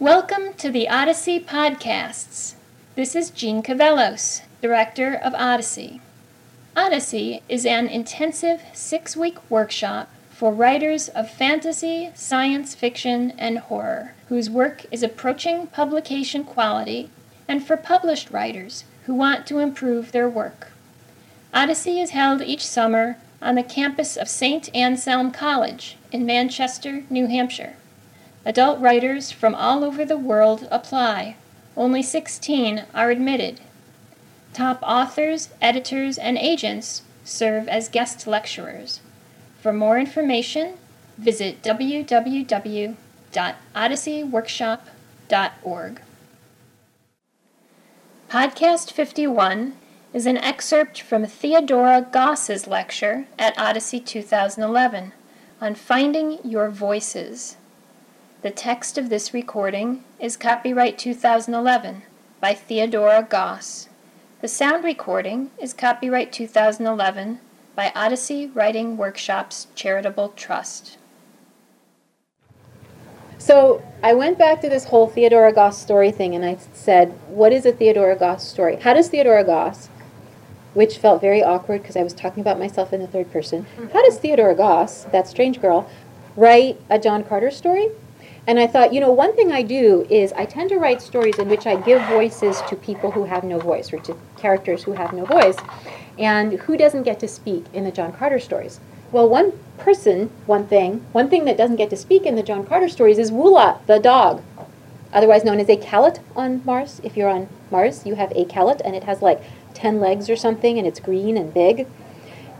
Welcome to the Odyssey Podcasts. This is Jeanne Cavelos, Director of Odyssey. Odyssey is an intensive six week workshop for writers of fantasy, science fiction, and horror whose work is approaching publication quality, and for published writers who want to improve their work. Odyssey is held each summer on the campus of St. Anselm College in Manchester, New Hampshire. Adult writers from all over the world apply. Only 16 are admitted. Top authors, editors, and agents serve as guest lecturers. For more information, visit www.odysseyworkshop.org. Podcast 51 is an excerpt from Theodora Goss's lecture at Odyssey 2011 on finding your voices. The text of this recording is copyright 2011 by Theodora Goss. The sound recording is copyright 2011 by Odyssey Writing Workshops Charitable Trust. So I went back to this whole Theodora Goss story thing and I said, What is a Theodora Goss story? How does Theodora Goss, which felt very awkward because I was talking about myself in the third person, how does Theodora Goss, that strange girl, write a John Carter story? And I thought, you know, one thing I do is I tend to write stories in which I give voices to people who have no voice, or to characters who have no voice. And who doesn't get to speak in the John Carter stories? Well, one person, one thing, one thing that doesn't get to speak in the John Carter stories is Woola, the dog, otherwise known as a calot on Mars. If you're on Mars, you have a calot, and it has like 10 legs or something, and it's green and big.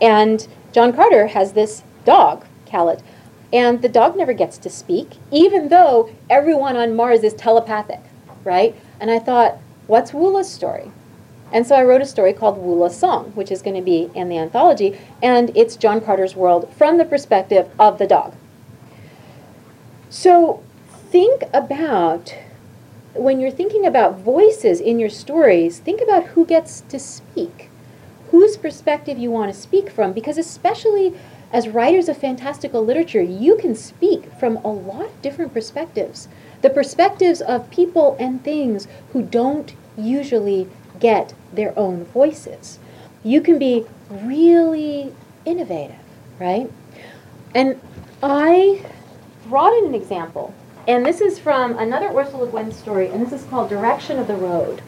And John Carter has this dog, calot, and the dog never gets to speak, even though everyone on Mars is telepathic, right? And I thought, what's Woola's story? And so I wrote a story called Woola's Song, which is going to be in the anthology, and it's John Carter's world from the perspective of the dog. So think about when you're thinking about voices in your stories, think about who gets to speak, whose perspective you want to speak from, because especially as writers of fantastical literature, you can speak from a lot of different perspectives. The perspectives of people and things who don't usually get their own voices. You can be really innovative, right? And I brought in an example, and this is from another Ursula Le Guin story, and this is called Direction of the Road.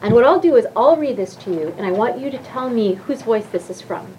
And what I'll do is I'll read this to you, and I want you to tell me whose voice this is from.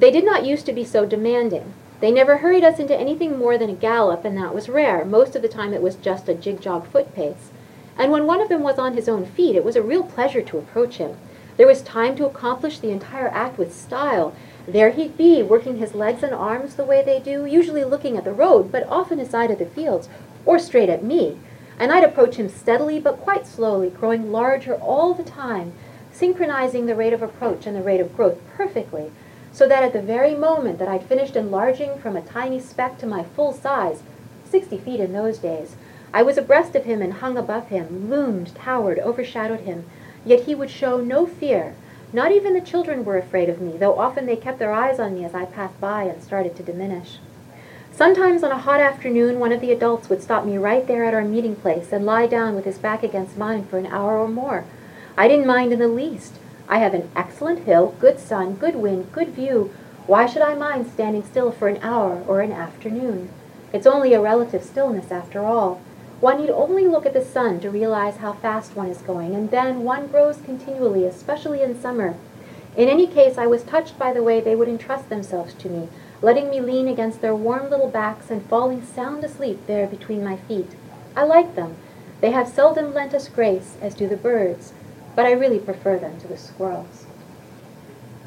They did not used to be so demanding. They never hurried us into anything more than a gallop, and that was rare. Most of the time it was just a jig-jog foot pace. And when one of them was on his own feet, it was a real pleasure to approach him. There was time to accomplish the entire act with style. There he'd be, working his legs and arms the way they do, usually looking at the road, but often aside of the fields, or straight at me. And I'd approach him steadily but quite slowly, growing larger all the time, synchronizing the rate of approach and the rate of growth perfectly, so that at the very moment that I'd finished enlarging from a tiny speck to my full size, 60 feet in those days, I was abreast of him and hung above him, loomed, towered, overshadowed him, yet he would show no fear. Not even the children were afraid of me, though often they kept their eyes on me as I passed by and started to diminish. Sometimes on a hot afternoon, one of the adults would stop me right there at our meeting place and lie down with his back against mine for an hour or more. I didn't mind in the least. I have an excellent hill, good sun, good wind, good view. Why should I mind standing still for an hour or an afternoon? It's only a relative stillness after all. One need only look at the sun to realize how fast one is going, and then one grows continually, especially in summer. In any case, I was touched by the way they would entrust themselves to me, letting me lean against their warm little backs and falling sound asleep there between my feet. I like them. They have seldom lent us grace, as do the birds but I really prefer them to the squirrels.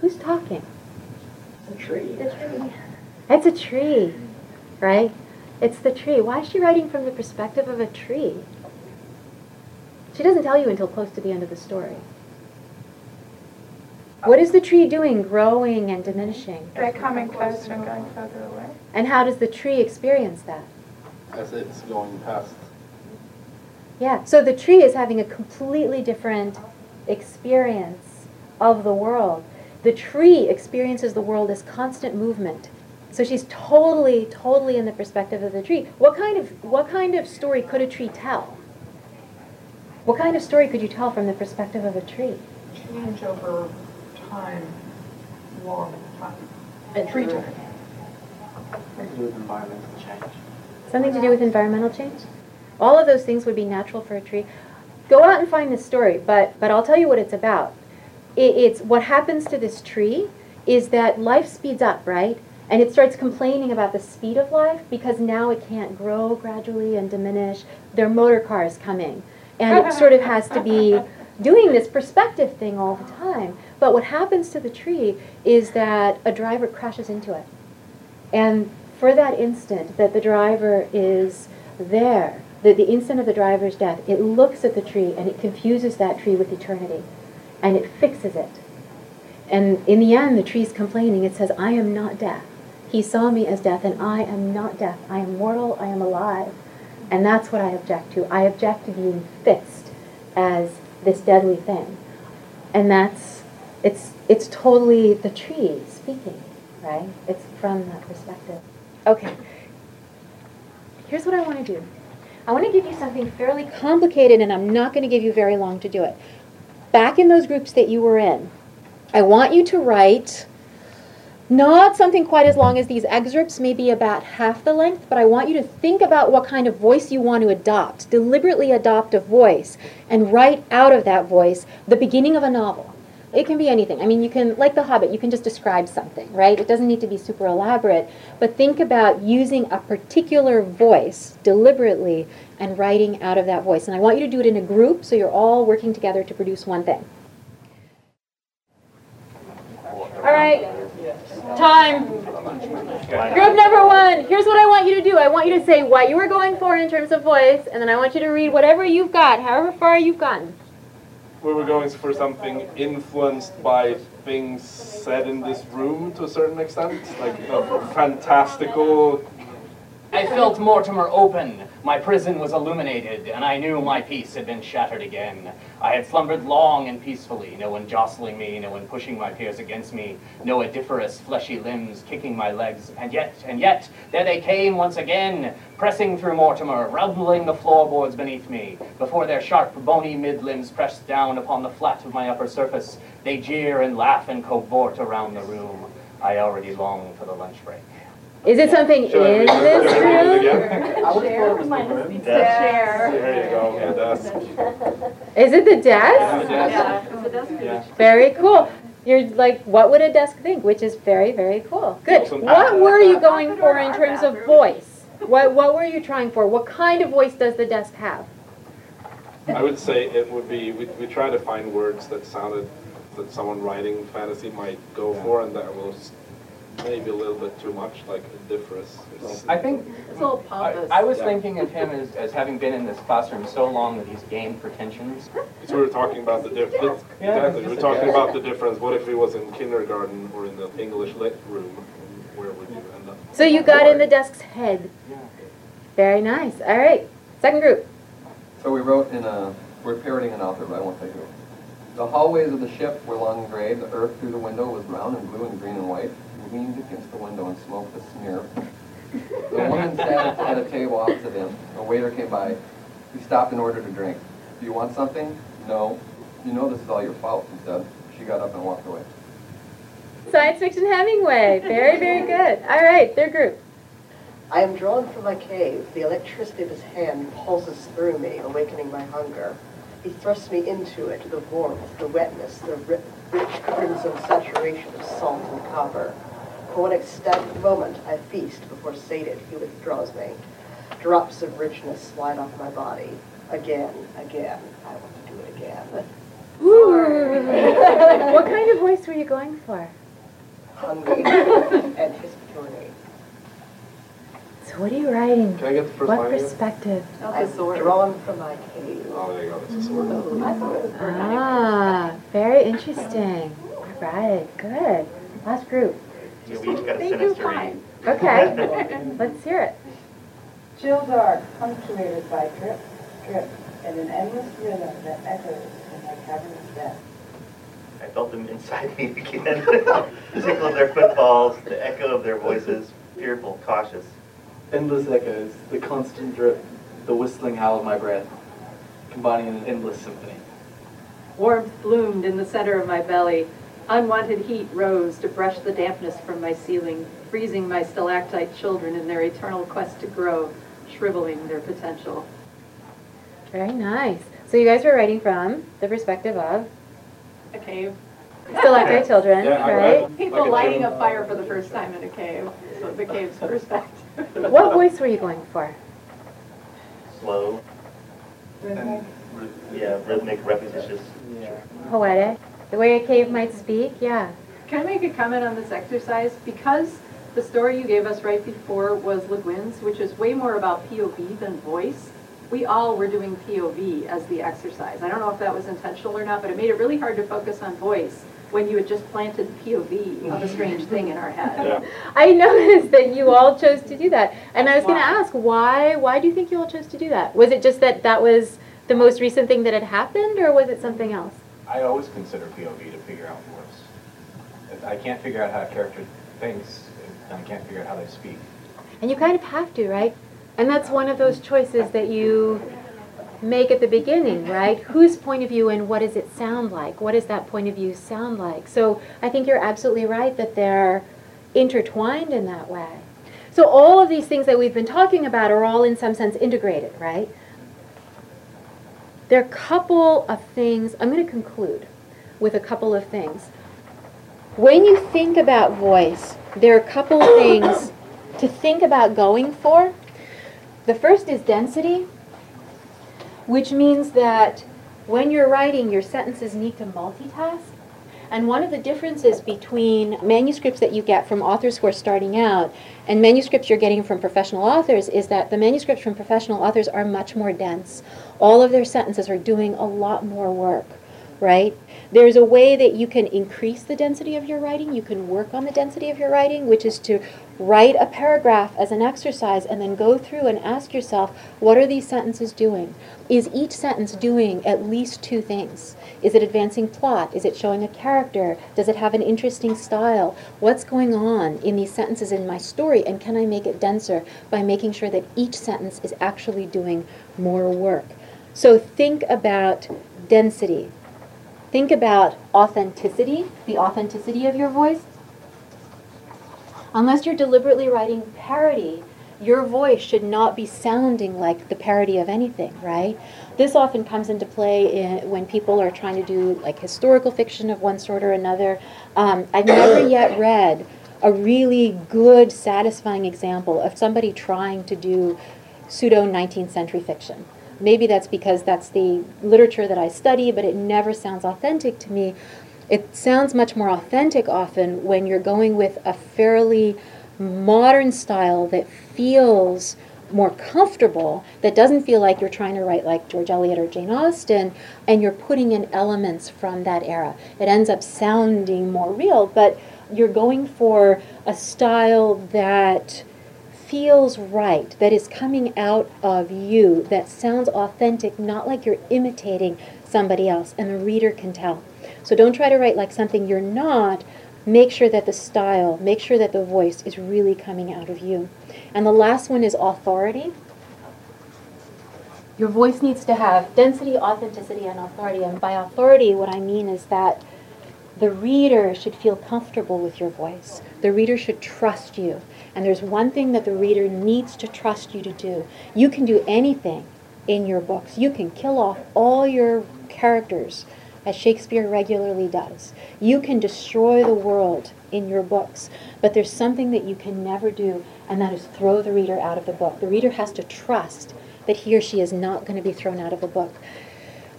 Who's talking? The tree. The tree. It's a tree, right? It's the tree. Why is she writing from the perspective of a tree? She doesn't tell you until close to the end of the story. What is the tree doing, growing and diminishing? They're coming closer and going further away. And how does the tree experience that? As it's going past. Yeah, so the tree is having a completely different experience of the world. The tree experiences the world as constant movement. So she's totally, totally in the perspective of the tree. What kind of what kind of story could a tree tell? What kind of story could you tell from the perspective of a tree? Change over time, long time. A tree time. Something to do with environmental change. Something to do with environmental change? All of those things would be natural for a tree. Go out and find this story, but but I'll tell you what it's about. It, it's what happens to this tree is that life speeds up, right? And it starts complaining about the speed of life because now it can't grow gradually and diminish. There are motor cars coming. And it sort of has to be doing this perspective thing all the time. But what happens to the tree is that a driver crashes into it. And for that instant that the driver is there, the, the instant of the driver's death, it looks at the tree and it confuses that tree with eternity. And it fixes it. And in the end, the tree's complaining. It says, I am not death. He saw me as death, and I am not death. I am mortal, I am alive. And that's what I object to. I object to being fixed as this deadly thing. And that's, it's, it's totally the tree speaking, right? It's from that perspective. Okay. Here's what I want to do I want to give you something fairly complicated, and I'm not going to give you very long to do it. Back in those groups that you were in, I want you to write not something quite as long as these excerpts, maybe about half the length, but I want you to think about what kind of voice you want to adopt. Deliberately adopt a voice and write out of that voice the beginning of a novel. It can be anything. I mean, you can, like The Hobbit, you can just describe something, right? It doesn't need to be super elaborate, but think about using a particular voice deliberately and writing out of that voice. And I want you to do it in a group so you're all working together to produce one thing. All right, time. Group number one, here's what I want you to do. I want you to say what you were going for in terms of voice, and then I want you to read whatever you've got, however far you've gotten. We were going for something influenced by things said in this room to a certain extent, like a fantastical. I felt Mortimer open. My prison was illuminated, and I knew my peace had been shattered again. I had slumbered long and peacefully, no one jostling me, no one pushing my peers against me, no odoriferous fleshy limbs kicking my legs, and yet, and yet, there they came once again, pressing through Mortimer, rumbling the floorboards beneath me. Before their sharp, bony mid-limbs press down upon the flat of my upper surface, they jeer and laugh and cavort around the room. I already long for the lunch break. Is it something Should in I this room? again? I would it the. There you go, the desk. Is it the desk? Yeah, the desk. Yeah. Very cool. You're like, what would a desk think? Which is very, very cool. Good. What were you going for in terms of voice? What, what were you trying for? What kind of voice does the desk have? I would say it would be, we, we try to find words that sounded, that someone writing fantasy might go for, and that was maybe a little bit too much, like odoriferous. It's- I think It's a little I, pompous. I was Yeah. thinking of him as, as having been in this classroom so long that he's gained pretensions. So we were talking about the difference. Yeah. Exactly. We were talking about the difference. What if he was in kindergarten or in the English lit room? Where would you end up? So you got in the desk's head. Yeah. Very nice. All right. Second group. So we wrote in a, we're parroting an author, but I won't say who. The hallways of the ship were long and gray. The earth through the window was brown and blue and green and white. We leaned against the window and smoked a smear. The woman sat at a table opposite him. A waiter came by. He stopped and ordered a drink. Do you want something? No. You know this is all your fault, he said. She got up and walked away. Science fiction Hemingway. Very, very good. All right. Third group. I am drawn from my cave. The electricity of his hand pulses through me, awakening my hunger. He thrusts me into it, the warmth, the wetness, the ri- rich crimson saturation of salt and copper. For one ecstatic moment, I feast. Before sated, he withdraws me. Drops of richness slide off my body. Again, again. I want to do it again. Ooh. what kind of voice were you going for? Hungry and histrionic. So what are you writing? Can I get the first What line again? perspective? I'm drawn from my cave. Oh, there you go. That's a sword. I thought it was. Ah, very interesting. All right, good. Last group. We each got a Thank you, sentence to fine. Okay, let's hear it. Chill dark, punctuated by drip, drip, and an endless rhythm that echoes in my cavernous depths. I felt them inside me again. The tinkle of their footfalls, the echo of their voices. fearful, cautious. Endless echoes, the constant drip, the whistling howl of my breath, combining in an endless symphony. Warmth bloomed in the center of my belly. Unwanted heat rose to brush the dampness from my ceiling, freezing my stalactite children in their eternal quest to grow, shriveling their potential. Very nice. So you guys were writing from the perspective of A cave. stalactite children, Yeah, I- right? I- People Like lighting gym. a fire for the first time in a cave, so the cave's perspective. What voice were you going for? Slow. And, yeah, rhythmic, repetitious. Yeah. Poetic. The way a cave might speak, yeah. Can I make a comment on this exercise? Because the story you gave us right before was Le Guin's, which is way more about POV than voice, we all were doing POV as the exercise. I don't know if that was intentional or not, but it made it really hard to focus on voice when you had just planted the POV of a strange thing in our head. Yeah. I noticed that you all chose to do that. And I was going to ask, why why do you think you all chose to do that? Was it just that that was the most recent thing that had happened or was it something else? I always consider POV to figure out. If I can't figure out how a character thinks, and I can't figure out how they speak. And you kind of have to, right? And that's one of those choices that you make at the beginning, right? Whose point of view and what does it sound like? What does that point of view sound like? So I think you're absolutely right that they're intertwined in that way. So all of these things that we've been talking about are all in some sense integrated, right? There are a couple of things, I'm going to conclude with a couple of things. When you think about voice, there are a couple of things to think about going for. The first is density, which means that when you're writing, your sentences need to multitask. And one of the differences between manuscripts that you get from authors who are starting out and manuscripts you're getting from professional authors is that the manuscripts from professional authors are much more dense. All of their sentences are doing a lot more work, right? There's a way that you can increase the density of your writing. You can work on the density of your writing, which is to write a paragraph as an exercise and then go through and ask yourself, what are these sentences doing? Is each sentence doing at least two things? Is it advancing plot? Is it showing a character? Does it have an interesting style? What's going on in these sentences in my story? And can I make it denser by making sure that each sentence is actually doing more work? So think about density. Think about authenticity, the authenticity of your voice. Unless you're deliberately writing parody, your voice should not be sounding like the parody of anything, right? This often comes into play in, when people are trying to do like historical fiction of one sort or another. Um, I've never yet read a really good, satisfying example of somebody trying to do pseudo 19th century fiction. Maybe that's because that's the literature that I study, but it never sounds authentic to me. It sounds much more authentic often when you're going with a fairly modern style that feels more comfortable, that doesn't feel like you're trying to write like George Eliot or Jane Austen, and you're putting in elements from that era. It ends up sounding more real, but you're going for a style that feels right, that is coming out of you, that sounds authentic, not like you're imitating somebody else, and the reader can tell. So don't try to write like something you're not. Make sure that the style, make sure that the voice is really coming out of you. And the last one is authority. Your voice needs to have density, authenticity, and authority. And by authority, what I mean is that the reader should feel comfortable with your voice. The reader should trust you. And there's one thing that the reader needs to trust you to do. You can do anything in your books. You can kill off all your characters, as Shakespeare regularly does. You can destroy the world in your books. But there's something that you can never do, and that is throw the reader out of the book. The reader has to trust that he or she is not going to be thrown out of a book.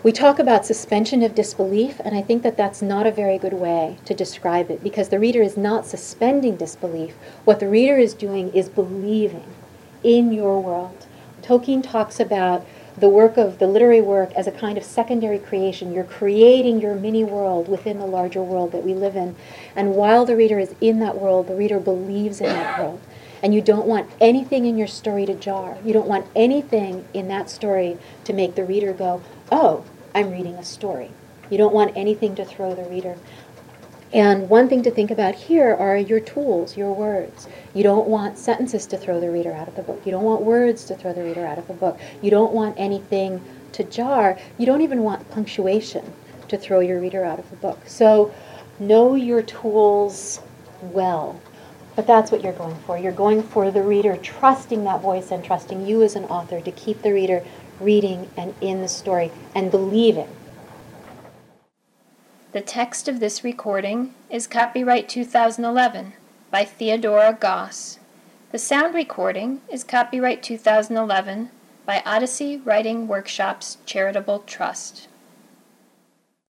We talk about suspension of disbelief, and I think that that's not a very good way to describe it because the reader is not suspending disbelief. What the reader is doing is believing in your world. Tolkien talks about the work of the literary work as a kind of secondary creation. You're creating your mini world within the larger world that we live in. And while the reader is in that world, the reader believes in that world. And you don't want anything in your story to jar. You don't want anything in that story to make the reader go, oh, I'm reading a story. You don't want anything to throw the reader. And one thing to think about here are your tools, your words. You don't want sentences to throw the reader out of the book. You don't want words to throw the reader out of the book. You don't want anything to jar. You don't even want punctuation to throw your reader out of the book. So know your tools well. But that's what you're going for. You're going for the reader trusting that voice and trusting you as an author to keep the reader reading and in the story and believing. The text of this recording is copyright 2011 by Theodora Goss. The sound recording is copyright 2011 by Odyssey Writing Workshops Charitable Trust.